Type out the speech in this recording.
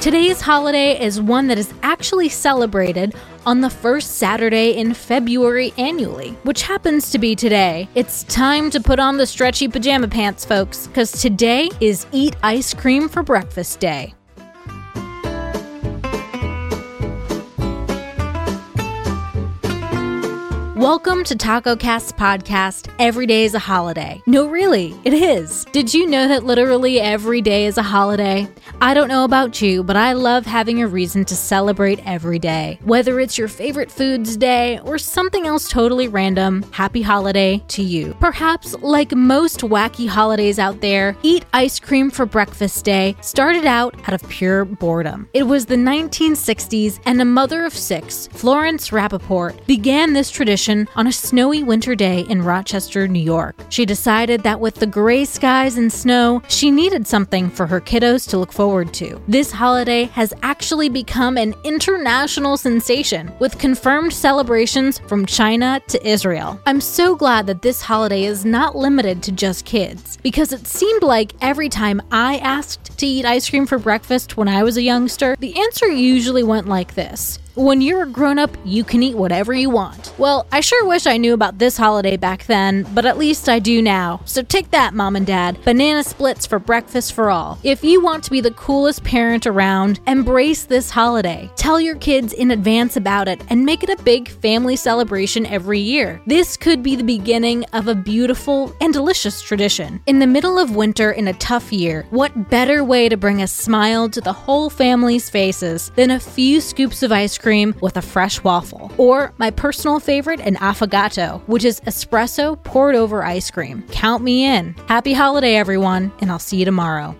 Today's holiday is one that is actually celebrated on the first Saturday in February annually, which happens to be today. It's time to put on the stretchy pajama pants, folks, because today is Eat Ice Cream for Breakfast Day. Welcome to Taco Cast's podcast, Every Day is a Holiday. No, really, it is. Did you know that literally every day is a holiday? I don't know about you, but I love having a reason to celebrate every day. Whether it's your favorite foods day or something else totally random, happy holiday to you. Perhaps, like most wacky holidays out there, Eat Ice Cream for Breakfast Day started out out of pure boredom. It was the 1960s, and a mother of six, Florence Rappaport, began this tradition on a snowy winter day in Rochester, New York. She decided that with the gray skies and snow, she needed something for her kiddos to look forward to. This holiday has actually become an international sensation, with confirmed celebrations from China to Israel. I'm so glad that this holiday is not limited to just kids, because it seemed like every time I asked to eat ice cream for breakfast when I was a youngster, the answer usually went like this when you're a grown up, you can eat whatever you want. Well, I sure wish I knew about this holiday back then, but at least I do now. So take that, mom and dad. Banana splits for breakfast for all. If you want to be the coolest parent around, embrace this holiday. Tell your kids in advance about it and make it a big family celebration every year. This could be the beginning of a beautiful and delicious tradition. In the middle of winter in a tough year, what better way to bring a smile to the whole family's faces than a few scoops of ice cream with a fresh waffle. Or my personal favorite, an affogato, which is espresso poured over ice cream. Count me in. Happy holiday, everyone, and I'll see you tomorrow.